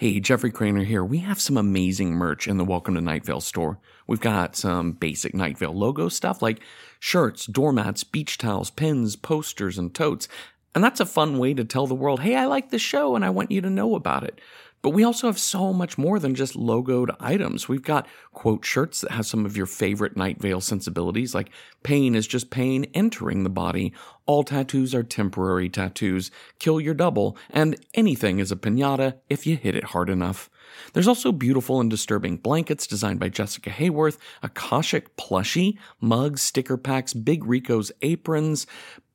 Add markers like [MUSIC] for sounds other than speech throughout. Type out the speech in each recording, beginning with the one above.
Hey, Jeffrey Cranor here. We have some amazing merch in the Welcome to Night Vale store. We've got some basic Night Vale logo stuff like shirts, doormats, beach towels, pins, posters, and totes. And that's a fun way to tell the world, hey, I like the show and I want you to know about it. But we also have so much more than just logoed items. We've got quote shirts that have some of your favorite Night Vale sensibilities, like pain is just pain entering the body, all tattoos are temporary tattoos, kill your double, and anything is a pinata if you hit it hard enough. There's also beautiful and disturbing blankets designed by Jessica Hayworth, a Khoshekh plushie, mugs, sticker packs, Big Rico's aprons,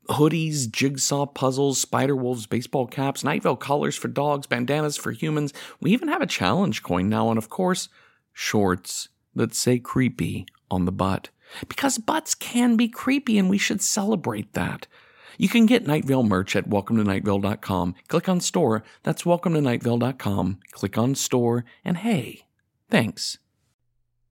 hoodies, jigsaw puzzles, spider wolves, baseball caps, Night Vale collars for dogs, bandanas for humans. We even have a challenge coin now, and of course, shorts that say creepy on the butt. Because butts can be creepy, and we should celebrate that. You can get Night Vale merch at welcometonightvale.com. Click on store. That's welcometonightvale.com. Click on store, and hey, thanks.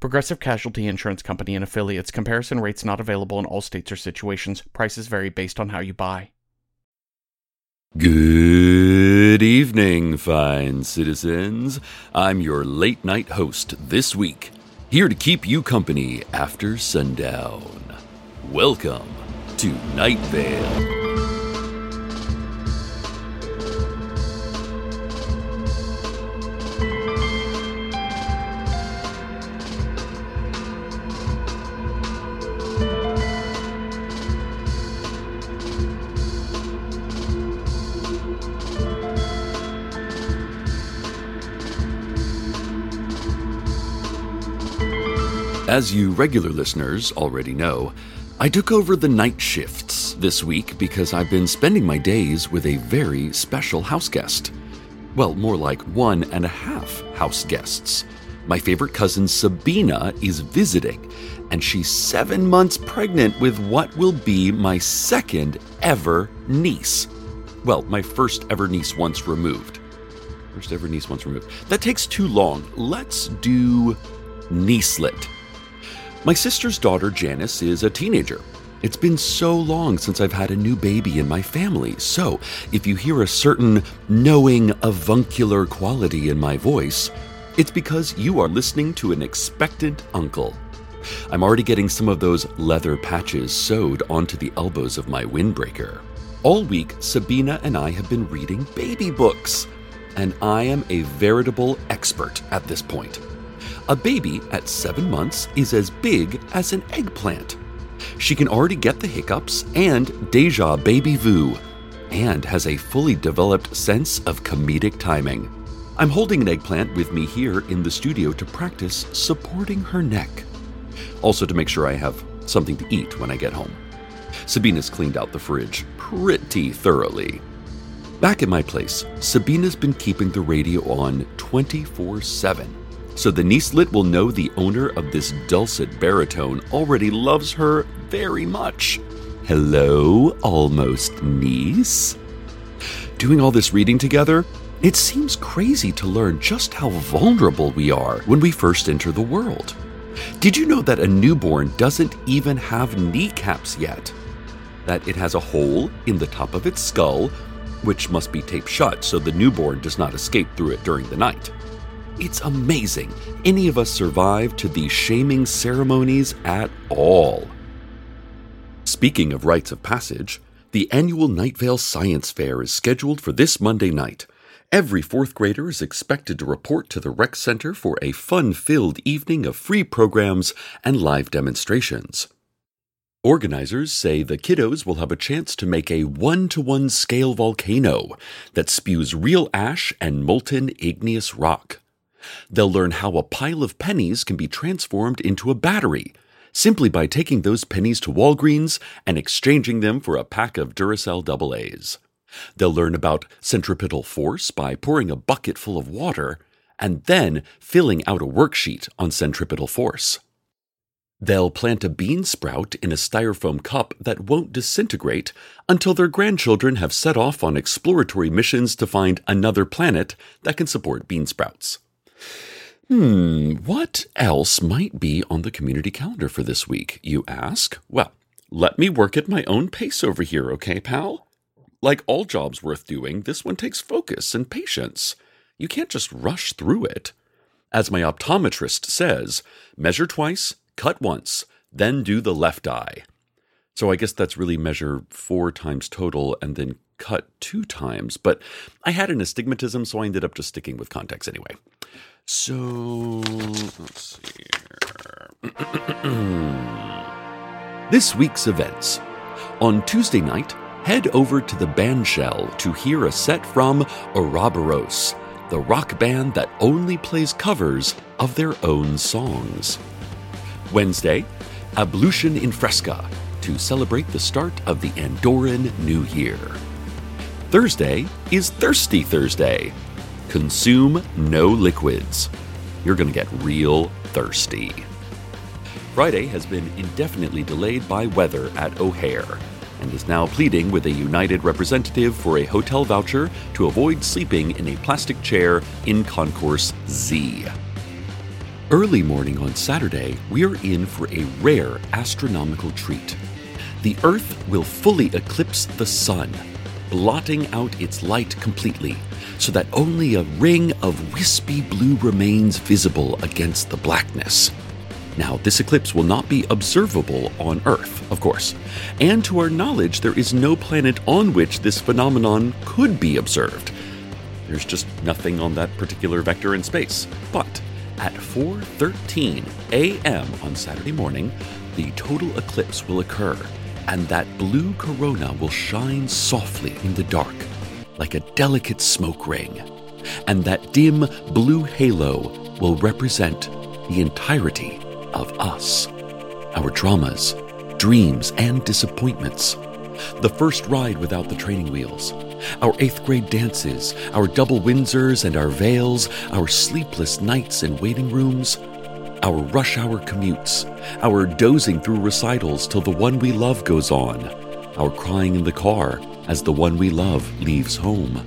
Progressive Casualty Insurance Company and affiliates. Comparison rates not available in all states or situations. Prices vary based on how you buy. Good evening, fine citizens. I'm your late night host this week, here to keep you company after sundown. Welcome to Night Vale. As you regular listeners already know, I took over the night shifts this week because I've been spending my days with a very special house guest. Well, more like one and a half house guests. My favorite cousin Sabina is visiting, and she's seven months pregnant with what will be my second ever niece. Well, my first ever niece once removed. First ever niece once removed. That takes too long. Let's do niecelet. My sister's daughter, Janice, is a teenager. It's been so long since I've had a new baby in my family, so if you hear a certain knowing avuncular quality in my voice, it's because you are listening to an expectant uncle. I'm already getting some of those leather patches sewed onto the elbows of my windbreaker. All week, Sabina and I have been reading baby books, and I am a veritable expert at this point. A baby at seven months is as big as an eggplant. She can already get the hiccups and deja baby vu, and has a fully developed sense of comedic timing. I'm holding an eggplant with me here in the studio to practice supporting her neck. Also, to make sure I have something to eat when I get home. Sabina's cleaned out the fridge pretty thoroughly. Back at my place, Sabina's been keeping the radio on 24 7 so the niecelet will know the owner of this dulcet baritone already loves her very much. Hello, almost niece. Doing all this reading together, it seems crazy to learn just how vulnerable we are when we first enter the world. Did you know that a newborn doesn't even have kneecaps yet? That it has a hole in the top of its skull, which must be taped shut so the newborn does not escape through it during the night. It's amazing any of us survive to these shaming ceremonies at all. Speaking of rites of passage, the annual Night Vale Science Fair is scheduled for this Monday night. Every fourth grader is expected to report to the Rec Center for a fun filled evening of free programs and live demonstrations. Organizers say the kiddos will have a chance to make a one to one scale volcano that spews real ash and molten igneous rock. They'll learn how a pile of pennies can be transformed into a battery simply by taking those pennies to Walgreens and exchanging them for a pack of Duracell AA's. They'll learn about centripetal force by pouring a bucket full of water and then filling out a worksheet on centripetal force. They'll plant a bean sprout in a styrofoam cup that won't disintegrate until their grandchildren have set off on exploratory missions to find another planet that can support bean sprouts. Hmm, what else might be on the community calendar for this week, you ask? Well, let me work at my own pace over here, okay, pal? Like all jobs worth doing, this one takes focus and patience. You can't just rush through it. As my optometrist says, measure twice, cut once, then do the left eye. So I guess that's really measure four times total and then cut two times. But I had an astigmatism, so I ended up just sticking with contacts anyway. So let's see here. [CLEARS THROAT] this week's events. On Tuesday night, head over to the Bandshell to hear a set from Ouroboros, the rock band that only plays covers of their own songs. Wednesday, Ablution in Fresca to celebrate the start of the Andorran New Year. Thursday is Thirsty Thursday. Consume no liquids. You're going to get real thirsty. Friday has been indefinitely delayed by weather at O'Hare and is now pleading with a United representative for a hotel voucher to avoid sleeping in a plastic chair in Concourse Z. Early morning on Saturday, we're in for a rare astronomical treat. The Earth will fully eclipse the Sun, blotting out its light completely, so that only a ring of wispy blue remains visible against the blackness. Now, this eclipse will not be observable on Earth, of course, and to our knowledge, there is no planet on which this phenomenon could be observed. There's just nothing on that particular vector in space. But at 4:13 a.m. on Saturday morning, the total eclipse will occur, and that blue corona will shine softly in the dark, like a delicate smoke ring. And that dim blue halo will represent the entirety of us, our dramas, dreams, and disappointments. The first ride without the training wheels, our eighth grade dances, our double Windsors and our veils, our sleepless nights in waiting rooms, our rush hour commutes, our dozing through recitals till the one we love goes on, our crying in the car as the one we love leaves home.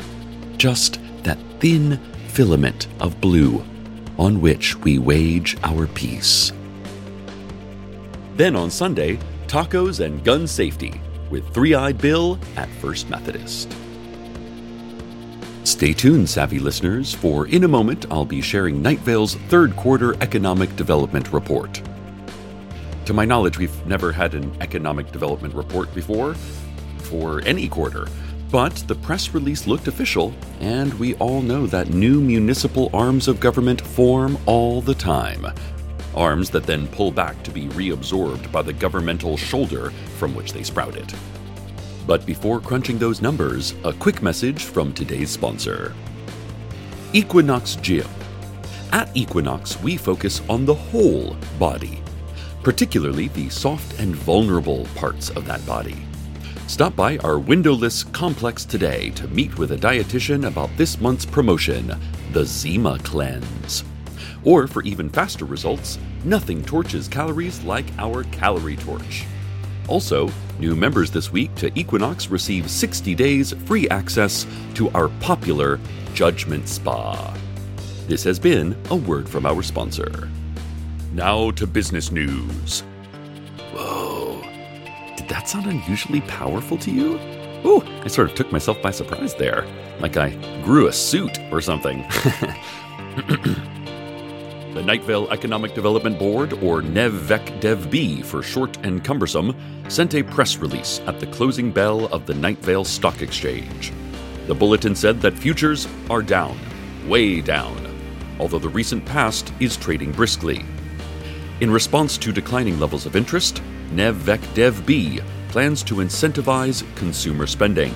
Just that thin filament of blue on which we wage our peace. Then on Sunday, tacos and gun safety with Three Eyed Bill at First Methodist. Stay tuned, savvy listeners, for in a moment I'll be sharing Night Vale's third quarter economic development report. To my knowledge, we've never had an economic development report before for any quarter, but the press release looked official, and we all know that new municipal arms of government form all the time. Arms that then pull back to be reabsorbed by the governmental shoulder from which they sprouted. But before crunching those numbers, a quick message from today's sponsor Equinox Gym. At Equinox, we focus on the whole body, particularly the soft and vulnerable parts of that body. Stop by our windowless complex today to meet with a dietitian about this month's promotion, the Zima Cleanse. Or for even faster results, nothing torches calories like our Calorie Torch. Also, new members this week to Equinox receive 60 days free access to our popular Judgment Spa. This has been a word from our sponsor. Now to business news. Whoa. Did that sound unusually powerful to you? Ooh, I sort of took myself by surprise there. Like I grew a suit or something. [LAUGHS] The Night Vale Economic Development Board, or NEVVEC-DEVB for short and cumbersome, sent a press release at the closing bell of the Nightvale Stock Exchange. The bulletin said that futures are down, way down, although the recent past is trading briskly. In response to declining levels of interest, NEVVEC-DEVB plans to incentivize consumer spending.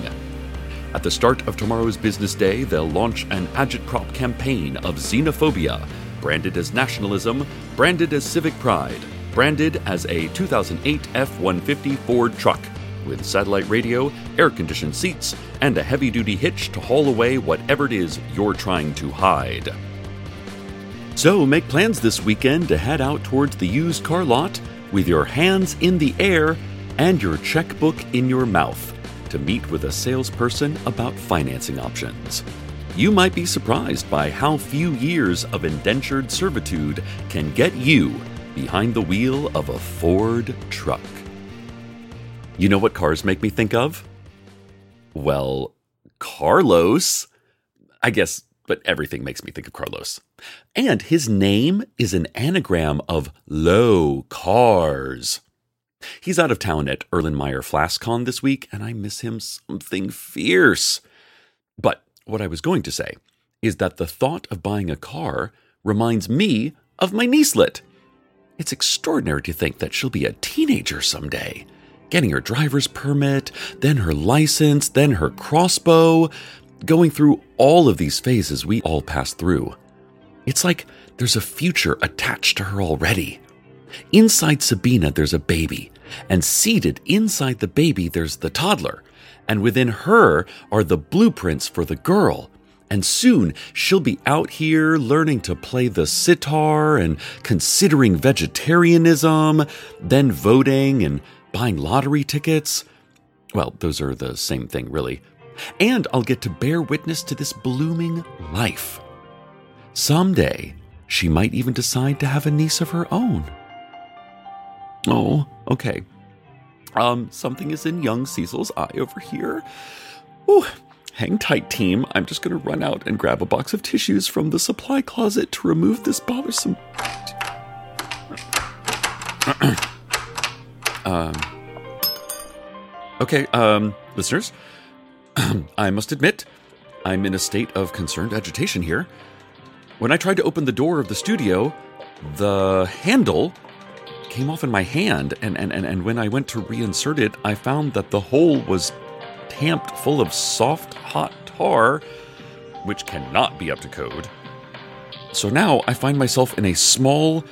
At the start of tomorrow's business day, they'll launch an agitprop campaign of xenophobia branded as nationalism, branded as civic pride, branded as a 2008 F 150 Ford truck with satellite radio, air conditioned seats, and a heavy duty hitch to haul away whatever it is you're trying to hide. So make plans this weekend to head out towards the used car lot with your hands in the air and your checkbook in your mouth to meet with a salesperson about financing options. You might be surprised by how few years of indentured servitude can get you behind the wheel of a Ford truck. You know what cars make me think of? Well, Carlos. I guess, but everything makes me think of Carlos. And his name is an anagram of low cars. He's out of town at Erlenmeyer FlaskCon this week, and I miss him something fierce. But what I was going to say is that the thought of buying a car reminds me of my niecelet. It's extraordinary to think that she'll be a teenager someday, getting her driver's permit, then her license, then her crossbow, going through all of these phases we all pass through. It's like there's a future attached to her already. Inside Sabina, there's a baby, and seated inside the baby, there's the toddler, and within her are the blueprints for the girl. And soon she'll be out here learning to play the sitar and considering vegetarianism, then voting and buying lottery tickets. Well, those are the same thing, really. And I'll get to bear witness to this blooming life. Someday, she might even decide to have a niece of her own. Oh, okay. Um, something is in young Cecil's eye over here. Ooh, hang tight, team. I'm just gonna run out and grab a box of tissues from the supply closet to remove this bothersome. [CLEARS THROAT] um. Okay, um, listeners, [CLEARS THROAT] I must admit, I'm in a state of concerned agitation here. When I tried to open the door of the studio, the handle came off in my hand, and, and, and, and when I went to reinsert it, I found that the hole was tamped full of soft, hot tar, which cannot be up to code. So now I find myself in a small,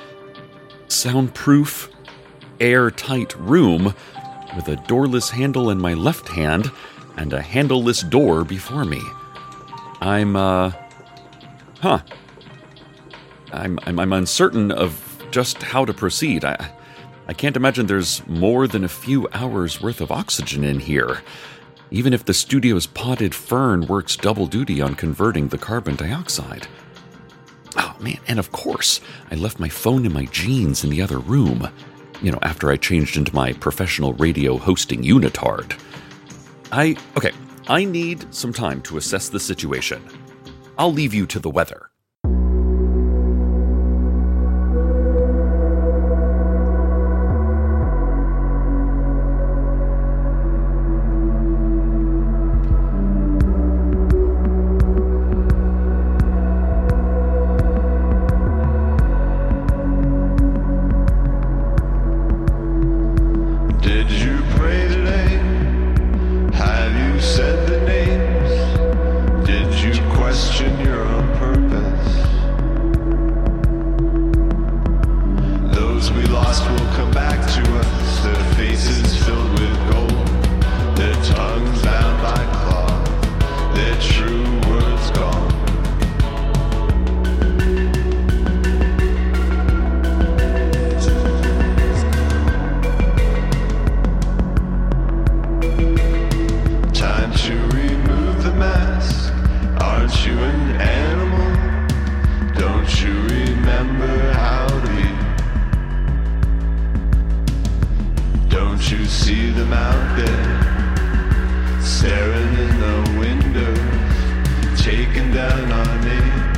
soundproof, airtight room with a doorless handle in my left hand and a handleless door before me. I'm, uh. Huh. I'm, I'm, I'm uncertain of just how to proceed. I, I can't imagine there's more than a few hours worth of oxygen in here, even if the studio's potted fern works double duty on converting the carbon dioxide. Oh man, and of course, I left my phone in my jeans in the other room, you know, after I changed into my professional radio hosting unitard. I, okay, I need some time to assess the situation. I'll leave you to the weather. Taking down our names.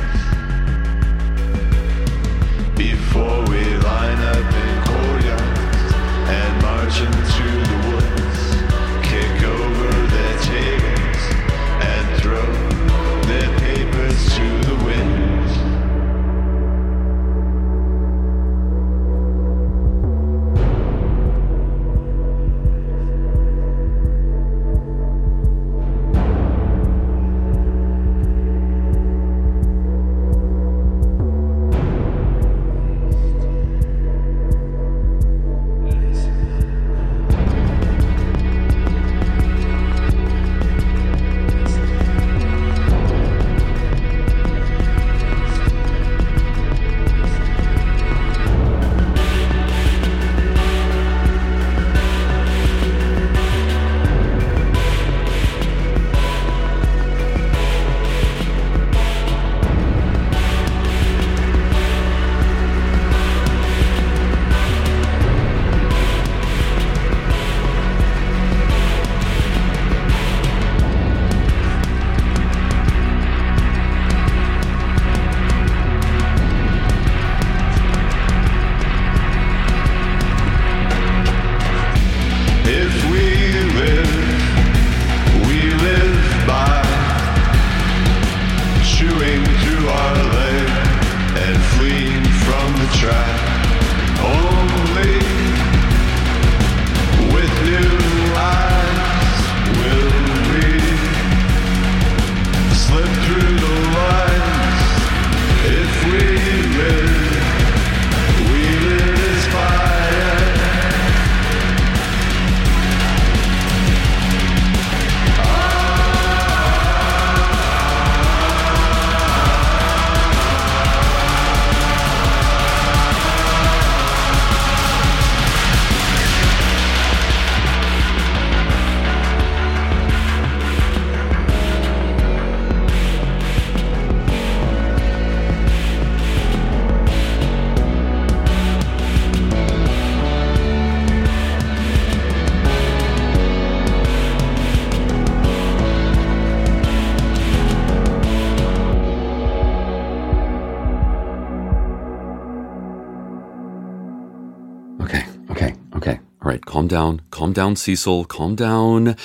Calm down. Calm down, Cecil. Calm down.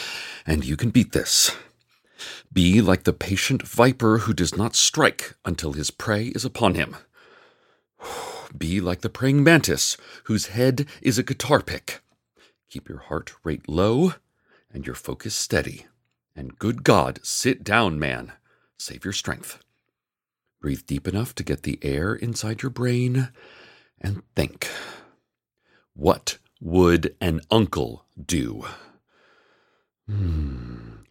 And you can beat this. Be like the patient viper who does not strike until his prey is upon him. [SIGHS] Be like the praying mantis whose head is a guitar pick. Keep your heart rate low and your focus steady. And good God, sit down, man. Save your strength. Breathe deep enough to get the air inside your brain and think. What would an uncle do? Hmm.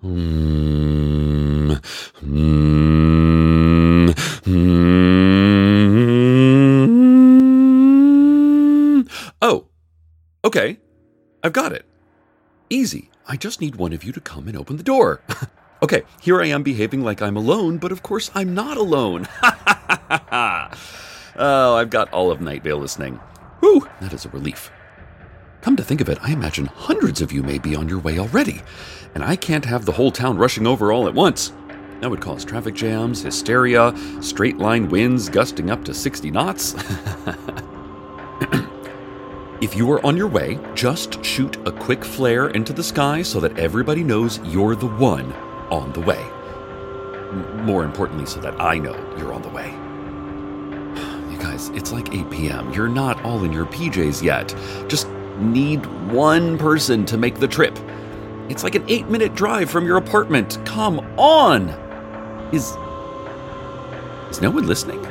Hmm. Hmm. Hmm. Oh, okay. I've got it. Easy. I just need one of you to come and open the door. okay, here I am behaving like I'm alone, but of course I'm not alone. oh, I've got all of Night Vale listening. Whew, that is a relief. Come to think of it, I imagine hundreds of you may be on your way already, and I can't have the whole town rushing over all at once. That would cause traffic jams, hysteria, straight line winds gusting up to 60 knots. [LAUGHS] if you are on your way, just shoot a quick flare into the sky so that everybody knows you're the one on the way. M- more importantly, so that I know you're on the way. [SIGHS] You guys, it's like 8 p.m. You're not all in your PJs yet. Just need one person to make the trip. It's like an eight minute drive from your apartment. Come on! Is. Is no one listening?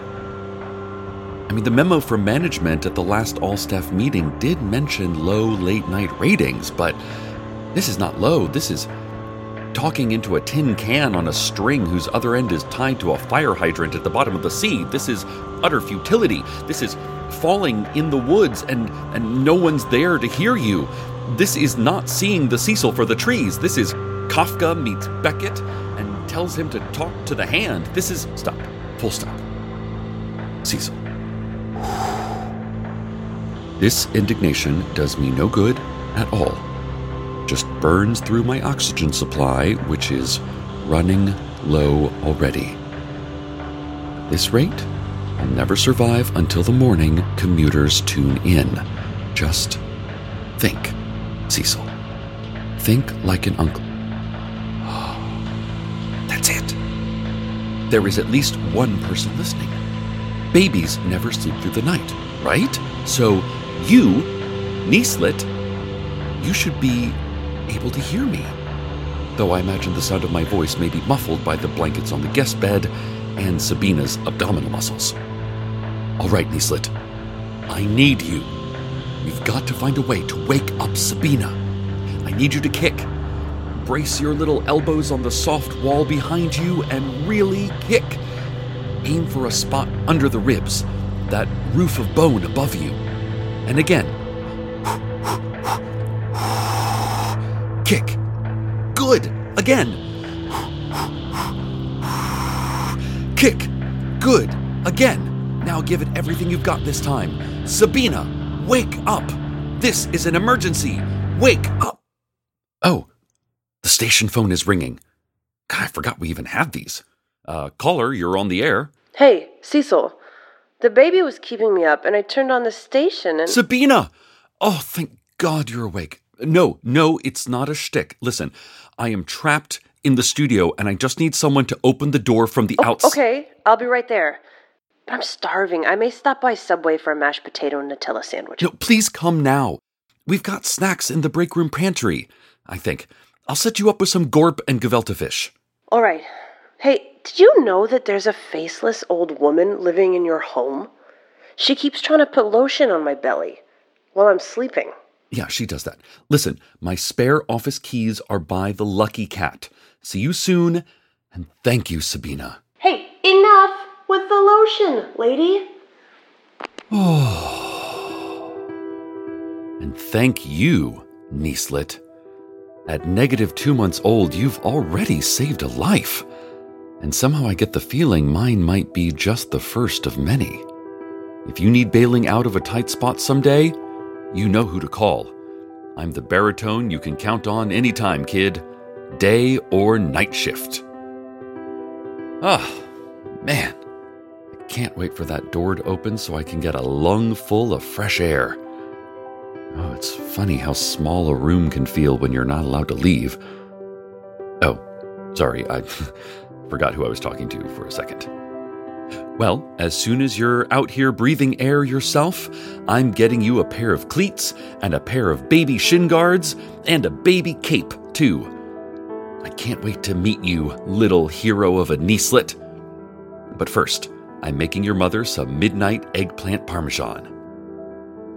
I mean, the memo from management at the last all staff meeting did mention low late night ratings, but this is not low. This is talking into a tin can on a string whose other end is tied to a fire hydrant at the bottom of the sea. This is utter futility. This is falling in the woods and, and no one's there to hear you. This is not seeing the Cecil for the trees. This is Kafka meets Beckett and tells him to talk to the hand. This is. Stop. Full stop. Cecil. This indignation does me no good at all. Just burns through my oxygen supply, which is running low already. This rate, I'll never survive until the morning commuters tune in. Just think, Cecil. Think like an uncle. [SIGHS] That's it. There is at least one person listening. Babies never sleep through the night, right? So, you, Niecelet, you should be able to hear me. Though I imagine the sound of my voice may be muffled by the blankets on the guest bed and Sabina's abdominal muscles. All right, Niecelet, I need you. We've got to find a way to wake up Sabina. I need you to kick. Brace your little elbows on the soft wall behind you and really kick. Aim for a spot under the ribs, that roof of bone above you. And again. Again. Kick. Good. Again. Now give it everything you've got this time. Sabina, wake up. This is an emergency. Wake up. Oh, the station phone is ringing. God, I forgot we even have these. Uh, caller, you're on the air. Hey, Cecil. The baby was keeping me up, and I turned on the station and. Sabina! Oh, thank God you're awake. No, no, it's not a shtick. Listen, I am trapped in the studio, and I just need someone to open the door from the oh, outside. okay, I'll be right there. But I'm starving. I may stop by Subway for a mashed potato and Nutella sandwich. No, please come now. We've got snacks in the break room pantry, I think. I'll set you up with some gorp and gefilte fish. All right. Hey, did you know that there's a faceless old woman living in your home? She keeps trying to put lotion on my belly while I'm sleeping. Yeah, she does that. Listen, my spare office keys are by the Lucky Cat. See you soon, and thank you, Sabina. Hey, enough with the lotion, lady. [SIGHS] And thank you, Niecelet. At negative two months old, you've already saved a life. And somehow I get the feeling mine might be just the first of many. If you need bailing out of a tight spot someday, you know who to call. I'm the baritone you can count on anytime, kid, day or night shift. Ah, man. I can't wait for that door to open so I can get a lungful of fresh air. Oh, it's funny how small a room can feel when you're not allowed to leave. Oh, sorry, I [LAUGHS] forgot who I was talking to for a second. Well, as soon as you're out here breathing air yourself, I'm getting you a pair of cleats and a pair of baby shin guards and a baby cape, too. I can't wait to meet you, little hero of a niecelet. But first, I'm making your mother some midnight eggplant parmesan.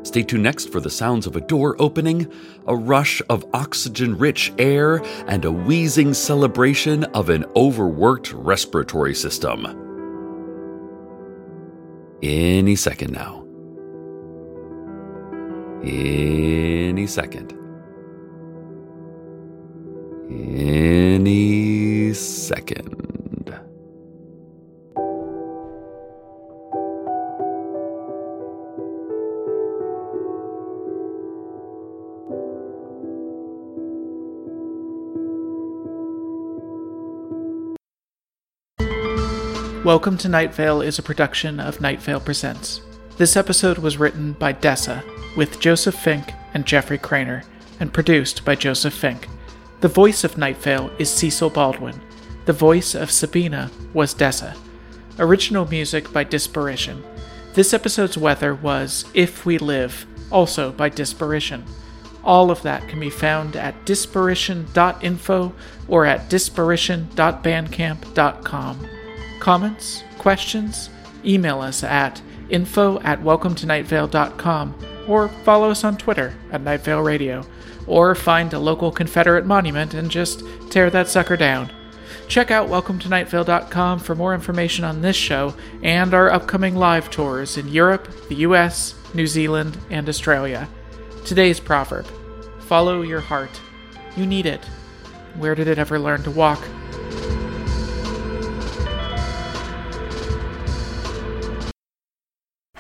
Stay tuned next for the sounds of a door opening, a rush of oxygen rich air, and a wheezing celebration of an overworked respiratory system. Any second now. Any second. Any second. Welcome to Night Vale is a production of Night Vale Presents. This episode was written by Dessa, with Joseph Fink and Jeffrey Cranor, and produced by Joseph Fink. The voice of Night Vale is Cecil Baldwin. The voice of Sabina was Dessa. Original music by Disparition. This episode's weather was If We Live, also by Disparition. All of that can be found at disparition.info or at disparition.bandcamp.com. Comments? Questions? Email us at info at welcometonightvale.com or follow us on Twitter at Night Vale Radio or find a local Confederate monument and just tear that sucker down. Check out welcometonightvale.com for more information on this show and our upcoming live tours in Europe, the US, New Zealand, and Australia. Today's proverb Follow your heart. You need it. Where did it ever learn to walk?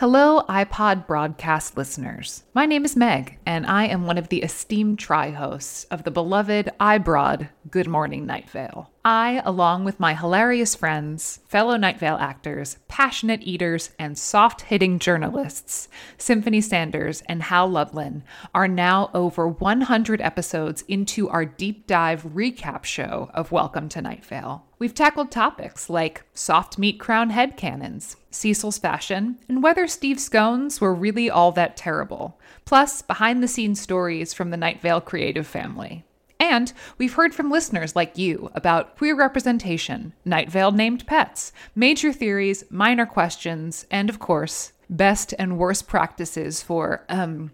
Hello, iPod broadcast listeners. My name is Meg, and I am one of the esteemed tri hosts of the beloved iBroad Good Morning Night Vale. I, along with my hilarious friends, fellow Night Vale actors, passionate eaters, and soft hitting journalists, Symphony Sanders and Hal Lublin, are now over 100 episodes into our deep dive recap show of Welcome to Night Vale. We've tackled topics like soft meat crown head cannons, Cecil's fashion, and whether Steve scones were really all that terrible, plus behind the scenes stories from the Night Vale creative family. And we've heard from listeners like you about queer representation, Night Vale named pets, major theories, minor questions, and of course, best and worst practices for um,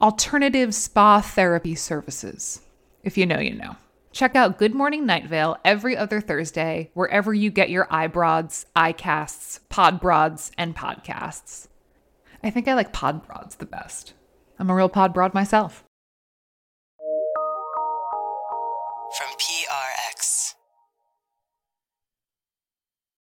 alternative spa therapy services. If you know, you know. Check out Good Morning Night Vale every other Thursday, wherever you get your iBroads, iCasts, Podbroads, and podcasts. I think I like Podbroads the best. I'm a real Podbroad myself.